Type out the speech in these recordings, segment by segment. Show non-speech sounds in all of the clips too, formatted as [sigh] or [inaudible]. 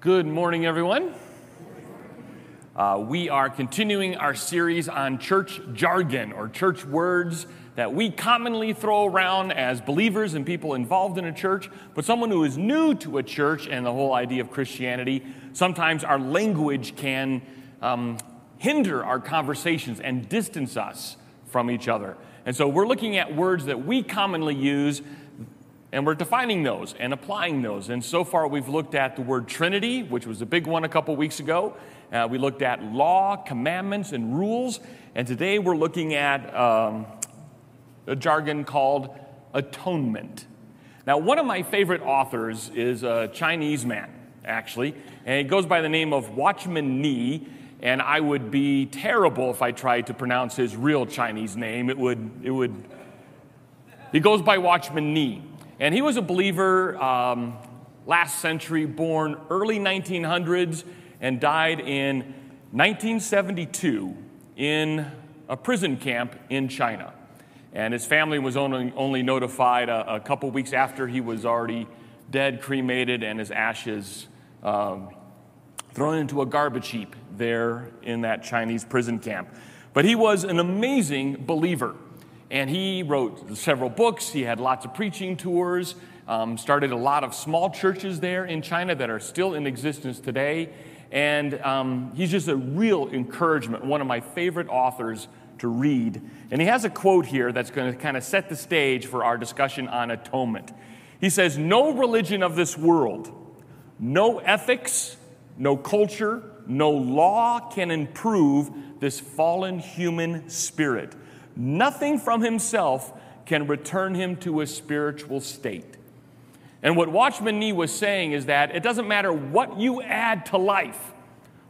Good morning, everyone. Uh, we are continuing our series on church jargon or church words that we commonly throw around as believers and people involved in a church, but someone who is new to a church and the whole idea of Christianity, sometimes our language can um, hinder our conversations and distance us from each other. And so we're looking at words that we commonly use and we're defining those and applying those. And so far, we've looked at the word Trinity, which was a big one a couple weeks ago. Uh, we looked at law, commandments, and rules. And today, we're looking at um, a jargon called atonement. Now, one of my favorite authors is a Chinese man, actually, and he goes by the name of Watchman Nee. And I would be terrible if I tried to pronounce his real Chinese name. It would, it would, he goes by Watchman Nee. And he was a believer um, last century, born early 1900s, and died in 1972 in a prison camp in China. And his family was only, only notified a, a couple weeks after he was already dead, cremated, and his ashes um, thrown into a garbage heap there in that Chinese prison camp. But he was an amazing believer. And he wrote several books. He had lots of preaching tours, um, started a lot of small churches there in China that are still in existence today. And um, he's just a real encouragement, one of my favorite authors to read. And he has a quote here that's going to kind of set the stage for our discussion on atonement. He says, No religion of this world, no ethics, no culture, no law can improve this fallen human spirit. Nothing from himself can return him to a spiritual state. And what Watchman Nee was saying is that it doesn't matter what you add to life,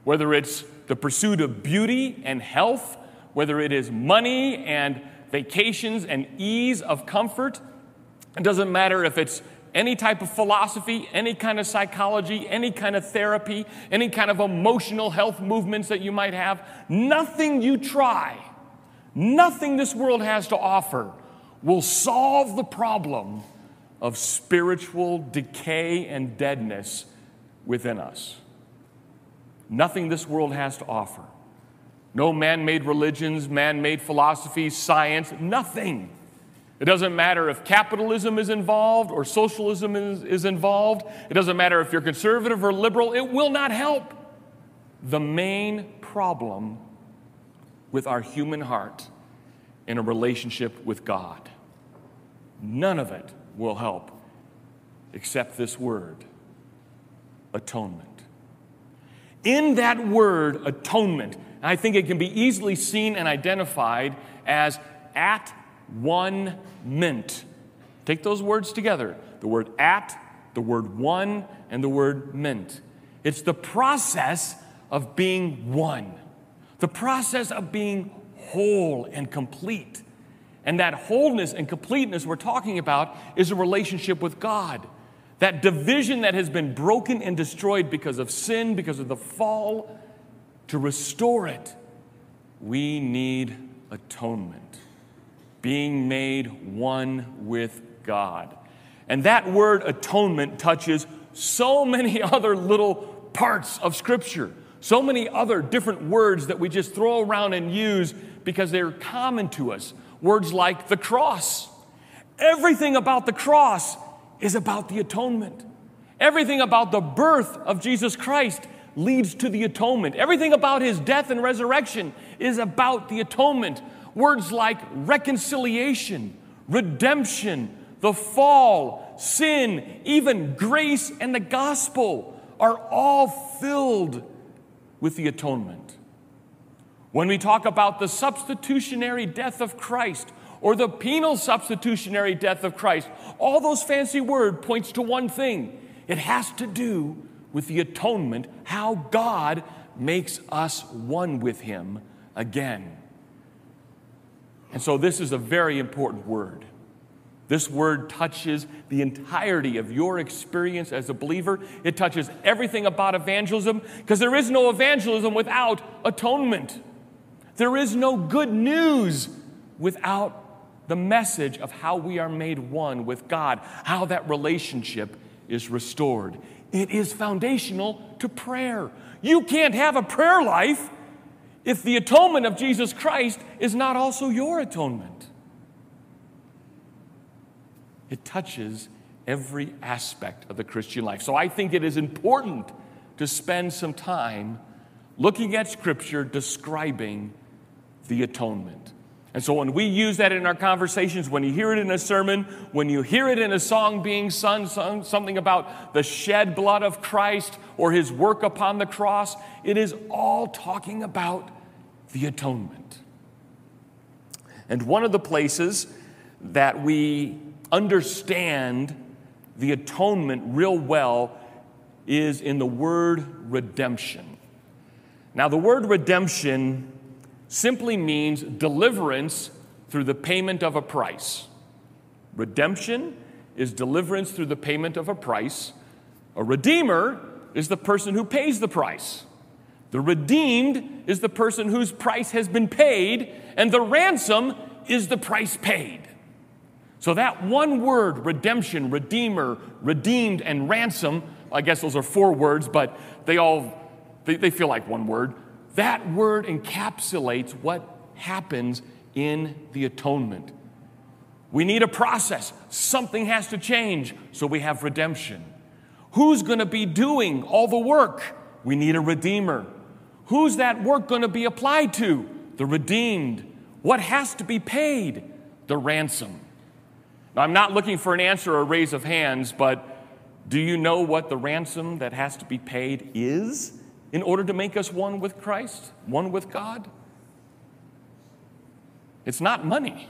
whether it's the pursuit of beauty and health, whether it is money and vacations and ease of comfort. It doesn't matter if it's any type of philosophy, any kind of psychology, any kind of therapy, any kind of emotional health movements that you might have. Nothing you try Nothing this world has to offer will solve the problem of spiritual decay and deadness within us. Nothing this world has to offer. No man made religions, man made philosophies, science, nothing. It doesn't matter if capitalism is involved or socialism is, is, involved. It doesn't matter if you're conservative or liberal. It will not help. The main problem with our human heart in a relationship with God. None of it will help except this word atonement. In that word, atonement, I think it can be easily seen and identified as at one mint. Take those words together the word at, the word one, and the word mint. It's the process of being one the process of being whole and complete. And that wholeness and completeness we're talking about is a relationship with God. That division that has been broken and destroyed because of sin, because of the fall, to restore it, we need atonement, being made one with God. And that word atonement touches so many [laughs] other little parts of Scripture. So many other different words that we just throw around and use because they're common to us. Words like the cross. Everything about the cross is about the atonement. Everything about the birth of Jesus Christ leads to the atonement. Everything about his death and resurrection is about the atonement. Words like reconciliation, redemption, the fall, sin, even grace and the gospel are all filled with the atonement. When we talk about the substitutionary death of Christ or the penal substitutionary death of Christ, all those fancy words points to one thing. It has to do with the atonement, how God makes us one with him again. And so this is a very important word. This word touches the entirety of your experience as a believer. It touches everything about evangelism because there is no evangelism without atonement. There is no good news without the message of how we are made one with God, how that relationship is restored. It is foundational to prayer. You can't have a prayer life if the atonement of Jesus Christ is not also your atonement. It touches every aspect of the Christian life. So I think it is important to spend some time looking at Scripture describing the atonement. And so when we use that in our conversations, when you hear it in a sermon, when you hear it in a song being sung, sung something about the shed blood of Christ or his work upon the cross, it is all talking about the atonement. And one of the places that we understand the atonement real well is in the word redemption. Now, the word redemption simply means deliverance through the payment of a price. Redemption is deliverance through the payment of a price. A redeemer is the person who pays the price. The redeemed is the person whose price has been paid, and the ransom is the price paid. So, that one word, redemption, redeemer, redeemed, and ransom, I guess those are four words, but they all they, they feel like one word. That word encapsulates what happens in the atonement. We need a process. Something has to change, so we have redemption. Who's going to be doing all the work? We need a redeemer. Who's that work going to be applied to? The redeemed. What has to be paid? The ransom. Now, I'm not looking for an answer or a raise of hands, but do you know what the ransom that has to be paid is? in order to make us one with Christ, one with God? It's not money.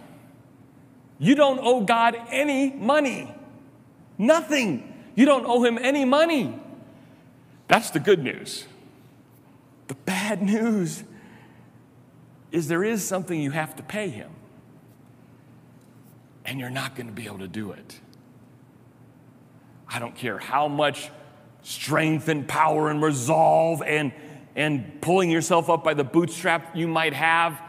You don't owe God any money. Nothing. You don't owe Him any money. That's the good news. The bad [laughs] news is there is something you have to pay Him, and you're not going to be able to do it. I don't care how much strength and power and resolve and, and pulling yourself up by the bootstrap you might have,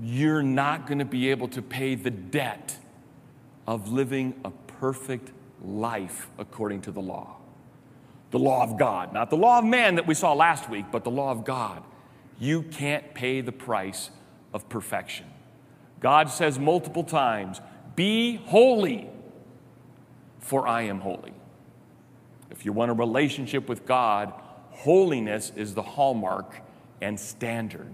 you're not going to be able to pay the debt of living a perfect life according to the law. The law of God, not the law of man that we saw last week, but the law of God. You can't pay the price of perfection. God says multiple times, Be holy, for I am holy. If you want a relationship with God, holiness is the hallmark and standard.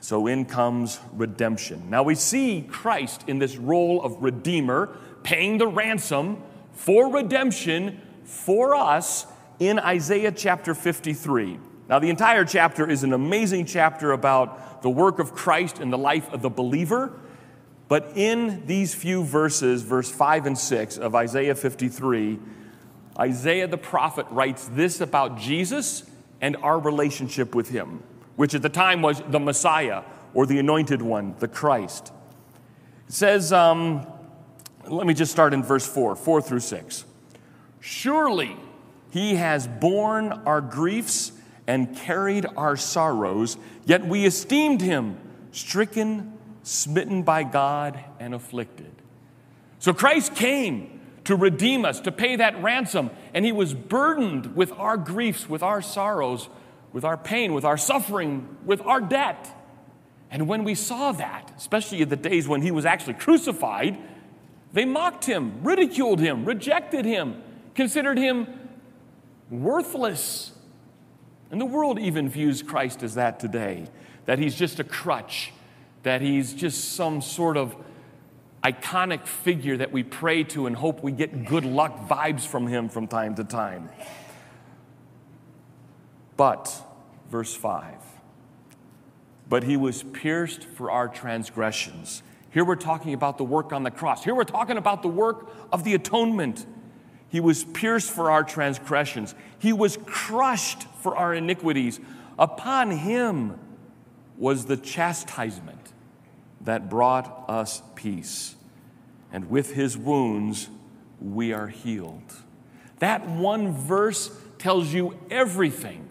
So in comes redemption. Now we see Christ in this role of redeemer, paying the ransom for redemption for us in Isaiah chapter 53. Now, the entire chapter is an amazing chapter about the work of Christ in the life of the believer. But in these few verses, verse 5 and 6 of Isaiah 53, Isaiah the prophet writes this about Jesus and our relationship with him, which at the time was the Messiah or the anointed one, the Christ. It says, um, let me just start in verse 4, 4 through 6. Surely he has borne our griefs and carried our sorrows, yet we esteemed him stricken smitten by God and afflicted. So Christ came to redeem us, to pay that ransom, and he was burdened with our griefs, with our sorrows, with our pain, with our suffering, with our debt. And when we saw that, especially in the days when he was actually crucified, they mocked him, ridiculed him, rejected him, considered him worthless. And the world even views Christ as that today, that he's just a crutch, that he's just some sort of iconic figure that we pray to and hope we get good luck vibes from him from time to time. But, verse 5, but he was pierced for our transgressions. Here we're talking about the work on the cross. Here we're talking about the work of the atonement. He was pierced for our transgressions. He was crushed for our iniquities. Upon him was the chastisement that brought us peace. And with his wounds, we are healed. That one verse tells you everything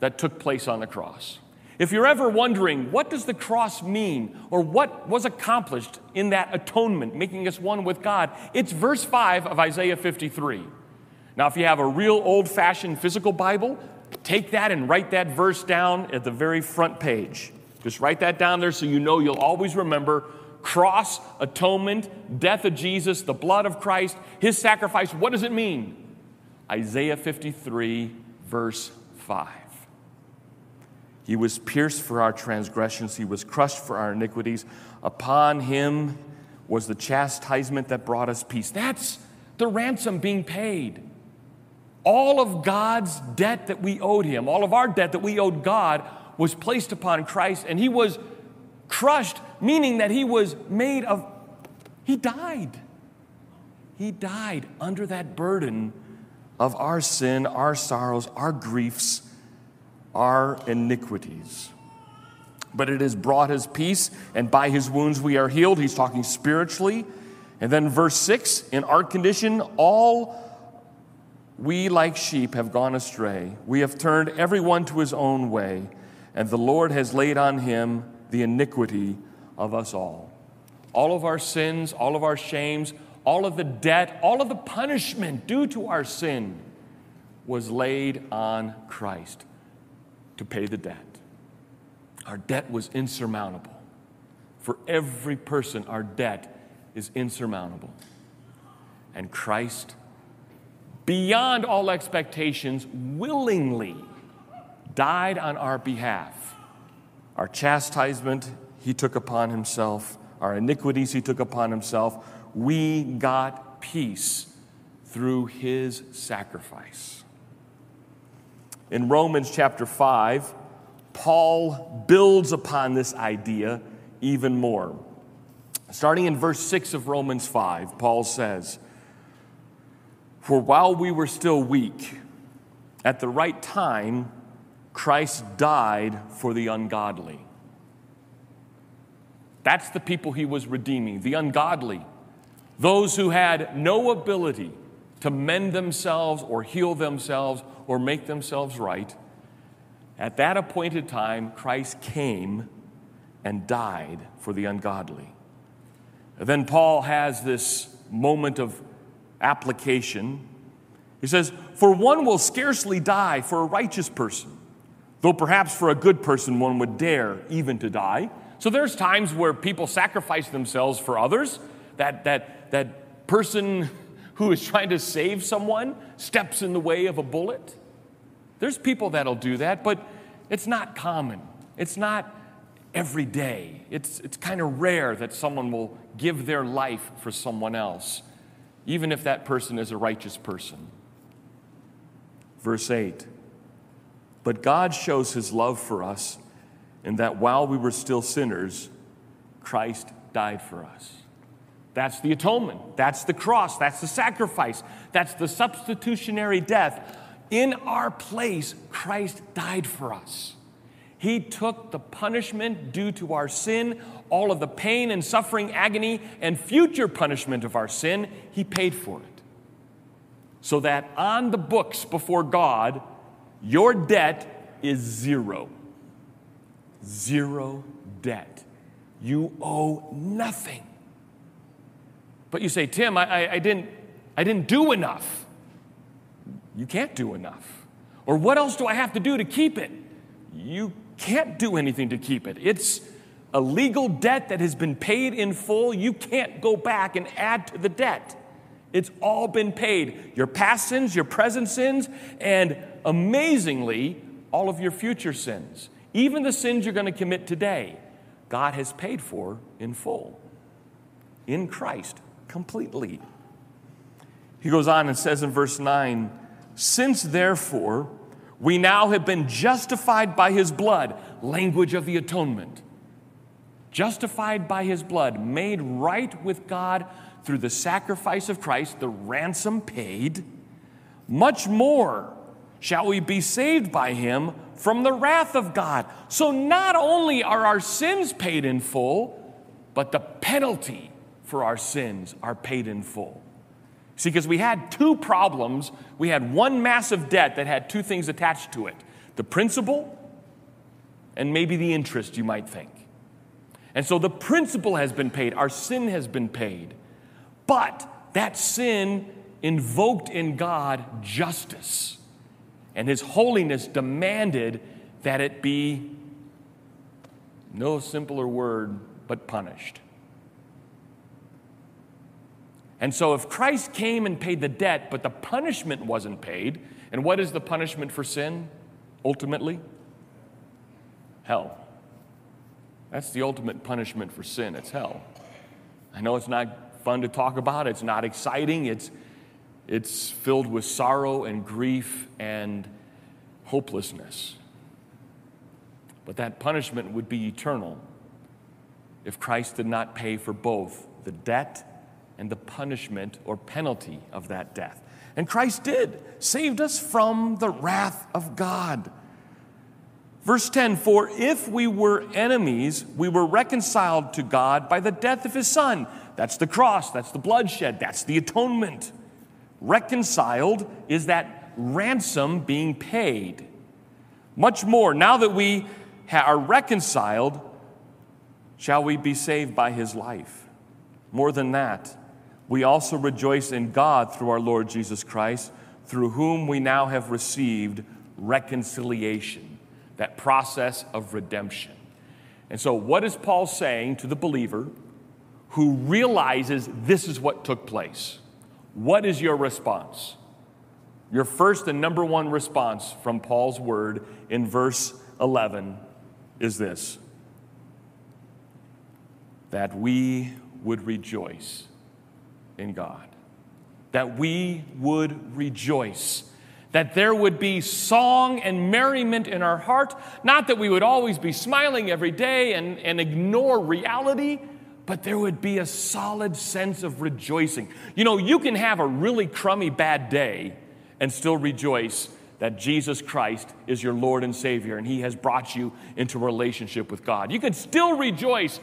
that took place on the cross. If you're ever wondering, what does the cross mean, or what was accomplished in that atonement, making us one with God, it's verse 5 of Isaiah 53. Now, if you have a real old fashioned physical Bible, take that and write that verse down at the very front page. Just write that down there so you know you'll always remember cross, atonement, death of Jesus, the blood of Christ, his sacrifice. What does it mean? Isaiah 53, verse 5. He was pierced for our transgressions, he was crushed for our iniquities. Upon him was the chastisement that brought us peace. That's the ransom being paid. All of God's debt that we owed him, all of our debt that we owed God, was placed upon Christ, and he was crushed, meaning that he was made of, he died. He died under that burden of our sin, our sorrows, our griefs, our iniquities. But it has brought his peace, and by his wounds we are healed. He's talking spiritually. And then, verse 6 in our condition, all we like sheep have gone astray. We have turned everyone to his own way, and the Lord has laid on him the iniquity of us all. All of our sins, all of our shames, all of the debt, all of the punishment due to our sin was laid on Christ to pay the debt. Our debt was insurmountable. For every person, our debt is insurmountable. And Christ, beyond all expectations, willingly died on our behalf. Our chastisement he took upon himself, our iniquities he took upon himself. We got peace through his sacrifice. In Romans chapter 5, Paul builds upon this idea even more. Starting in verse 6 of Romans 5, Paul says, For while we were still weak, at the right time, Christ died for the ungodly. That's the people he was redeeming, the ungodly, those who had no ability to mend themselves or heal themselves or make themselves right. At that appointed time, Christ came and died for the ungodly. then Paul has this moment of application. He says, For one will scarcely die for a righteous person, though perhaps for a good person one would dare even to die. So there's times where people sacrifice themselves for others. That, that, that person who is trying to save someone steps in the way of a bullet. There's people that'll do that, but it's not common. It's not every day. It's, it's kind of rare that someone will give their life for someone else, even if that person is a righteous person. Verse 8 But God shows his love for us in that while we were still sinners, Christ died for us. That's the atonement. That's the cross. That's the sacrifice. That's the substitutionary death in our place, Christ died for us. He took the punishment due to our sin, all of the pain and suffering, agony, and future punishment of our sin, He paid for it. So that on the books before God, your debt is zero. Zero debt. You owe nothing. But you say, Tim, I, I, I didn't, I didn't do enough. You can't do enough. Or what else do I have to do to keep it? You can't do anything to keep it. It's a legal debt that has been paid in full. You can't go back and add to the debt. It's all been paid. Your past sins, your present sins, and amazingly, all of your future sins. Even the sins you're going to commit today, God has paid for in full. In Christ, completely. He goes on and says in verse 9, since therefore we now have been justified by his blood, language of the atonement, justified by his blood, made right with God through the sacrifice of Christ, the ransom paid, much more shall we be saved by him from the wrath of God. So not only are our sins paid in full, but the penalty for our sins are paid in full. See, because we had two problems. We had one massive debt that had two things attached to it the principal and maybe the interest, you might think. And so the principal has been paid, our sin has been paid. But that sin invoked in God justice, and his holiness demanded that it be no simpler word but punished. And so, if Christ came and paid the debt, but the punishment wasn't paid, and what is the punishment for sin ultimately? Hell. That's the ultimate punishment for sin. It's hell. I know it's not fun to talk about, it's not exciting, it's, it's filled with sorrow and grief and hopelessness. But that punishment would be eternal if Christ did not pay for both the debt and the punishment or penalty of that death. And Christ did, saved us from the wrath of God. Verse 10 For if we were enemies, we were reconciled to God by the death of his Son. That's the cross, that's the bloodshed, that's the atonement. Reconciled is that ransom being paid. Much more, now that we are reconciled, shall we be saved by his life. More than that, we also rejoice in God through our Lord Jesus Christ, through whom we now have received reconciliation, that process of redemption. And so, what is Paul saying to the believer who realizes this is what took place? What is your response? Your first and number one response from Paul's word in verse 11 is this that we would rejoice in God, that we would rejoice, that there would be song and merriment in our heart, not that we would always be smiling every day and, and ignore reality. But there would be a solid sense of rejoicing. You know, you can have a really crummy bad day and still rejoice that Jesus Christ is your Lord and Savior and He has brought you into relationship with God. You can still rejoice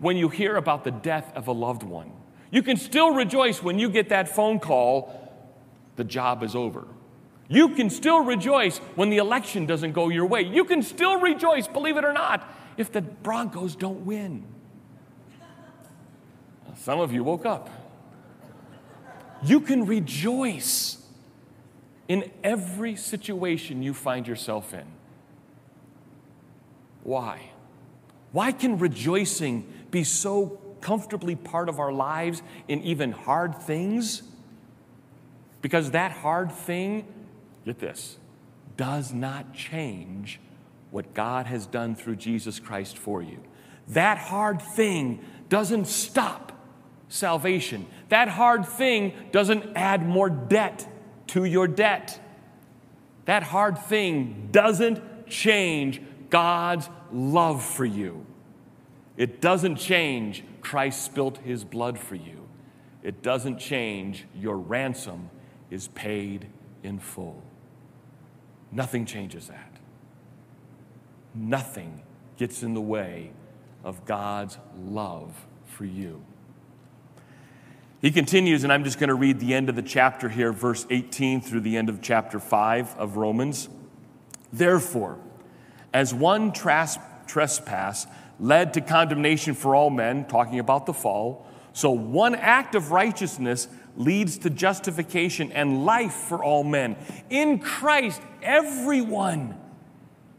when you hear about the death of a loved one. You can still rejoice when you get that phone call, the job is over. You can still rejoice when the election doesn't go your way. You can still rejoice, believe it or not, if the Broncos don't win. Some of you woke up. You can rejoice in every situation you find yourself in. Why? Why can rejoicing be so comfortably part of our lives in even hard things? Because that hard thing, get this, does not change what God has done through Jesus Christ for you. That hard thing doesn't stop salvation. That hard thing doesn't add more debt to your debt. That hard thing doesn't change God's love for you. It doesn't change Christ spilt his blood for you. It doesn't change your ransom is paid in full. Nothing changes that. Nothing gets in the way of God's love for you. He continues, and I'm just going to read the end of the chapter here, verse 18 through the end of chapter 5 of Romans. Therefore, as one trespass led to condemnation for all men, talking about the fall. So one act of righteousness leads to justification and life for all men. In Christ, everyone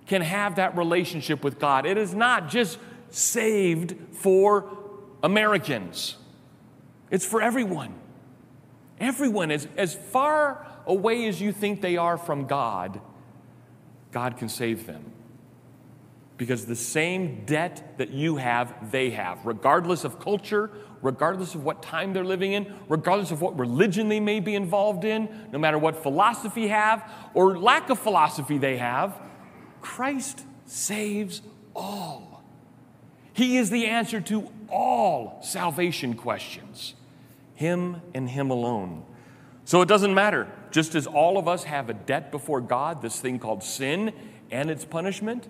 can have that relationship with God. It is not just saved for Americans, it's for everyone. Everyone is as far away as you think they are from God, God can save them because the same debt that you have, they have, regardless of culture, regardless of what time they're living in, regardless of what religion they may be involved in, no matter what philosophy have or lack of philosophy they have, Christ saves all. He is the answer to all salvation questions. Him and Him alone. So it doesn't matter. Just as all of us have a debt before God, this thing called sin and its punishment,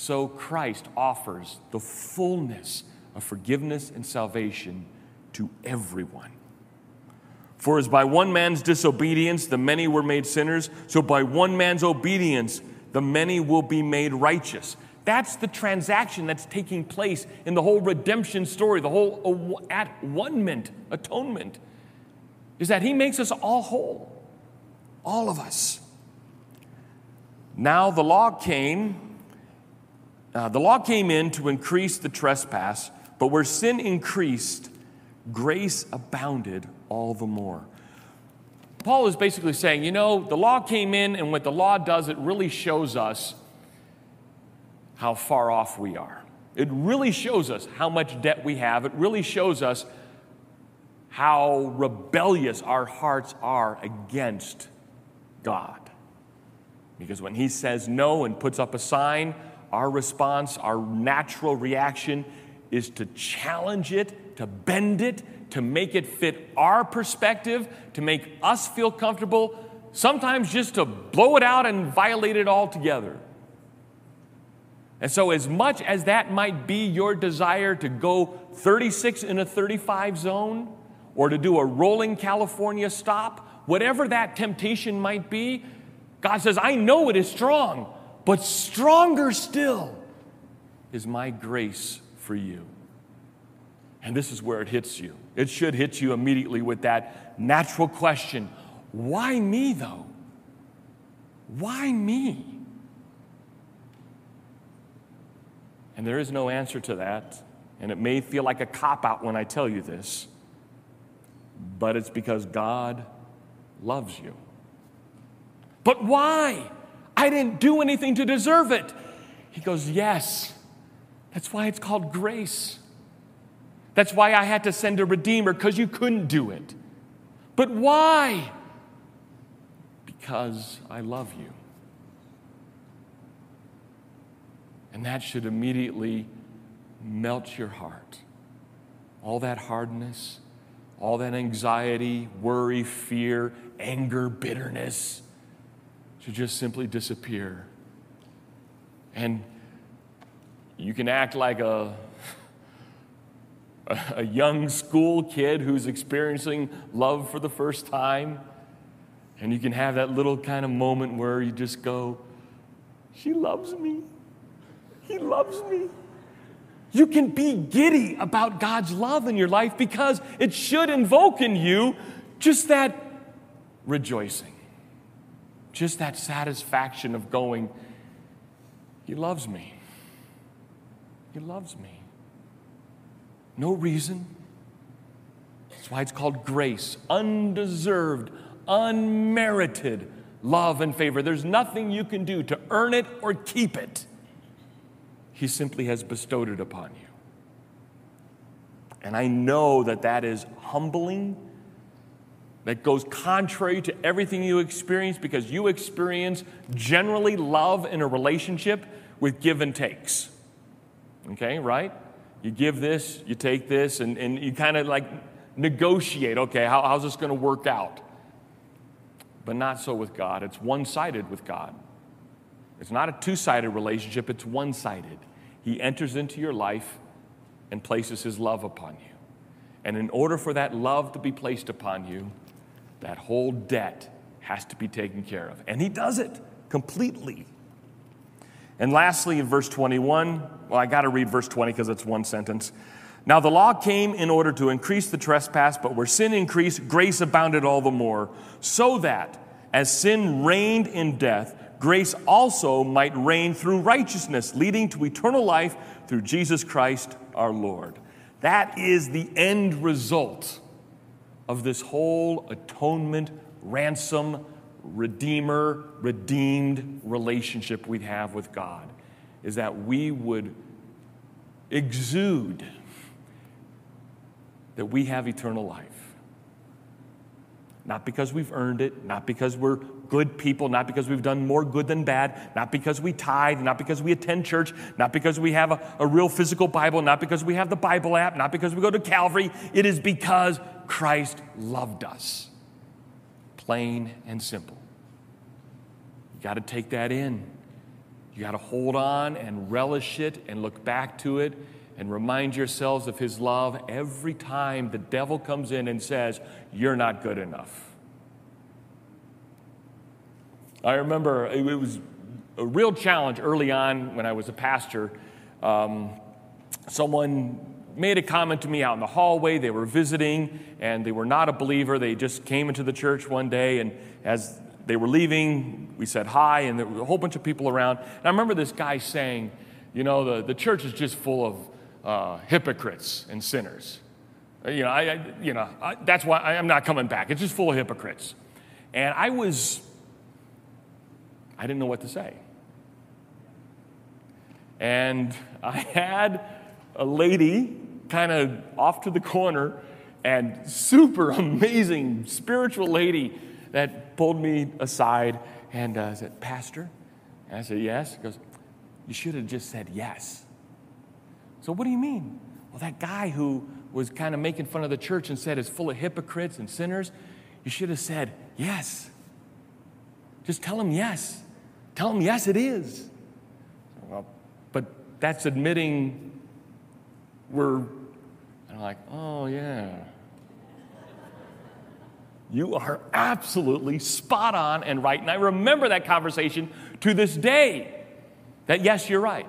so Christ offers the fullness of forgiveness and salvation to everyone. For as by one man's disobedience the many were made sinners, so by one man's obedience the many will be made righteous. That's the transaction that's taking place in the whole redemption story, the whole at one atonement. is that He makes us all whole, all of us. Now the law came, uh, the law came in to increase the trespass, but where sin increased, grace abounded all the more. Paul is basically saying, you know, the law came in, and what the law does, it really shows us how far off we are. It really shows us how much debt we have. It really shows us how rebellious our hearts are against God. Because when He says no and puts up a sign, our response, our natural reaction is to challenge it, to bend it, to make it fit our perspective, to make us feel comfortable, sometimes just to blow it out and violate it altogether. And so, as much as that might be your desire to go 36 in a 35 zone or to do a rolling California stop, whatever that temptation might be, God says, I know it is strong, but stronger still is my grace for you. And this is where it hits you. It should hit you immediately with that natural question why me, though? Why me? And there is no answer to that. And it may feel like a cop out when I tell you this, but it's because God loves you. But why? I didn't do anything to deserve it. He goes, Yes. That's why it's called grace. That's why I had to send a redeemer, because you couldn't do it. But why? Because I love you. And that should immediately melt your heart. All that hardness, all that anxiety, worry, fear, anger, bitterness should just simply disappear. And you can act like [laughs] a, a young school kid who's experiencing love for the first time. And you can have that little kind of moment where you just go, She loves me. He loves me. You can be giddy about God's love in your life because it should invoke in you just that rejoicing, just that satisfaction of going, He loves me. He loves me. No reason. That's why it's called grace, undeserved, unmerited love and favor. There's nothing you can do to earn it or keep it. He simply has bestowed it upon you. And I know that that is humbling, that goes contrary to everything you experience because you experience generally love in a relationship with give and takes. Okay, right? You give this, you take this, and, and you kind of like negotiate okay, how, how's this going to work out? But not so with God. It's one sided with God. It's not a two sided relationship, it's one sided. He enters into your life and places His love upon you. And in order for that love to be placed upon you, that whole debt has to be taken care of. And He does it completely. And lastly, in verse 21, well, I got to read verse 20 because it's one sentence. Now, the law came in order to increase the trespass, but where sin increased, grace abounded all the more, so that as sin reigned in death, grace also might reign through righteousness, leading to eternal life through Jesus Christ our Lord. That is the end result of this whole atonement, ransom, redeemer, redeemed relationship we have with God, is that we would exude that we have eternal life. Not because we've earned it, not because we're good people, not because we've done more good than bad, not because we tithe, not because we attend church, not because we have a, a real physical Bible, not because we have the Bible app, not because we go to Calvary. It is because Christ loved us. Plain and simple. You got to take that in. You got to hold on and relish it and look back to it and remind yourselves of his love every time the devil comes in and says, You're not good enough. I remember it was a real challenge early on when I was a pastor. Um, someone made a comment to me out in the hallway. They were visiting and they were not a believer. They just came into the church one day, and as they were leaving, we said hi, and there was a whole bunch of people around. And I remember this guy saying, You know, the, the church is just full of uh, hypocrites and sinners. Uh, you know, I, I you know I, that's why I, I'm not coming back. It's just full of hypocrites. And I was, I didn't know what to say. And I had a lady kind of off to the corner and super amazing spiritual lady that pulled me aside and uh, said, Pastor? And I said, Yes. He goes, You should have just said yes. So, what do you mean? Well, that guy who was kind of making fun of the church and said it's full of hypocrites and sinners, you should have said yes. Just tell him yes. Tell him yes, it is. Well, but that's admitting we're, I'm like, oh, yeah. You are absolutely spot on and right. And I remember that conversation to this day that, yes, you're right.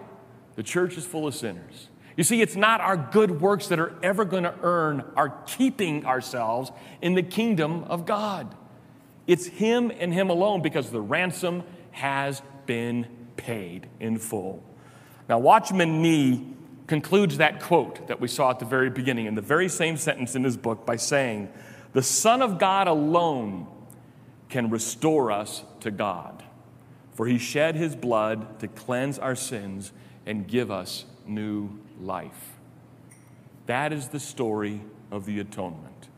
The church is full of sinners. You see, it's not our good works that are ever going to earn our keeping ourselves in the kingdom of God. It's Him and Him alone because the ransom has been paid in full. Now, Watchman Nee concludes that quote that we saw at the very beginning in the very same sentence in his book by saying, The Son of God alone can restore us to God, for He shed His blood to cleanse our sins and give us new life. That is the story of the atonement.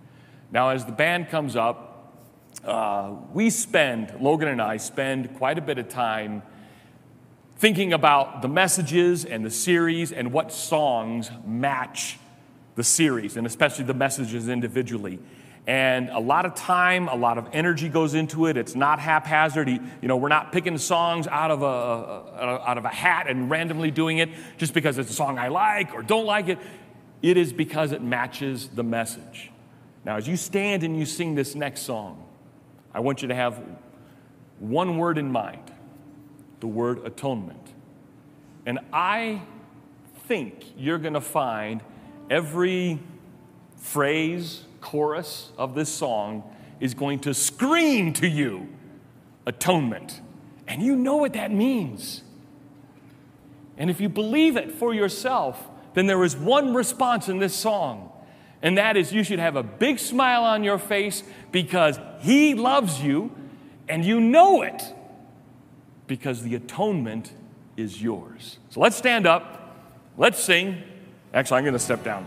Now, as the band comes up, uh, we spend, Logan and I spend quite a bit of time thinking about the messages and the series and what songs match the series, and especially the messages individually. And a lot of time, a lot of energy goes into it. It's not haphazard. You know, we're not picking songs out of a, out of a hat and randomly doing it just because it's a song I like or don't like it. It is because it matches the message. Now, as you stand and you sing this next song, I want you to have one word in mind the word atonement. And I think you're going to find every phrase, chorus of this song is going to scream to you atonement. And you know what that means. And if you believe it for yourself, then there is one response in this song, and that is you should have a big smile on your face because He loves you and you know it because the atonement is yours. So let's stand up, let's sing. Actually, I'm going to step down.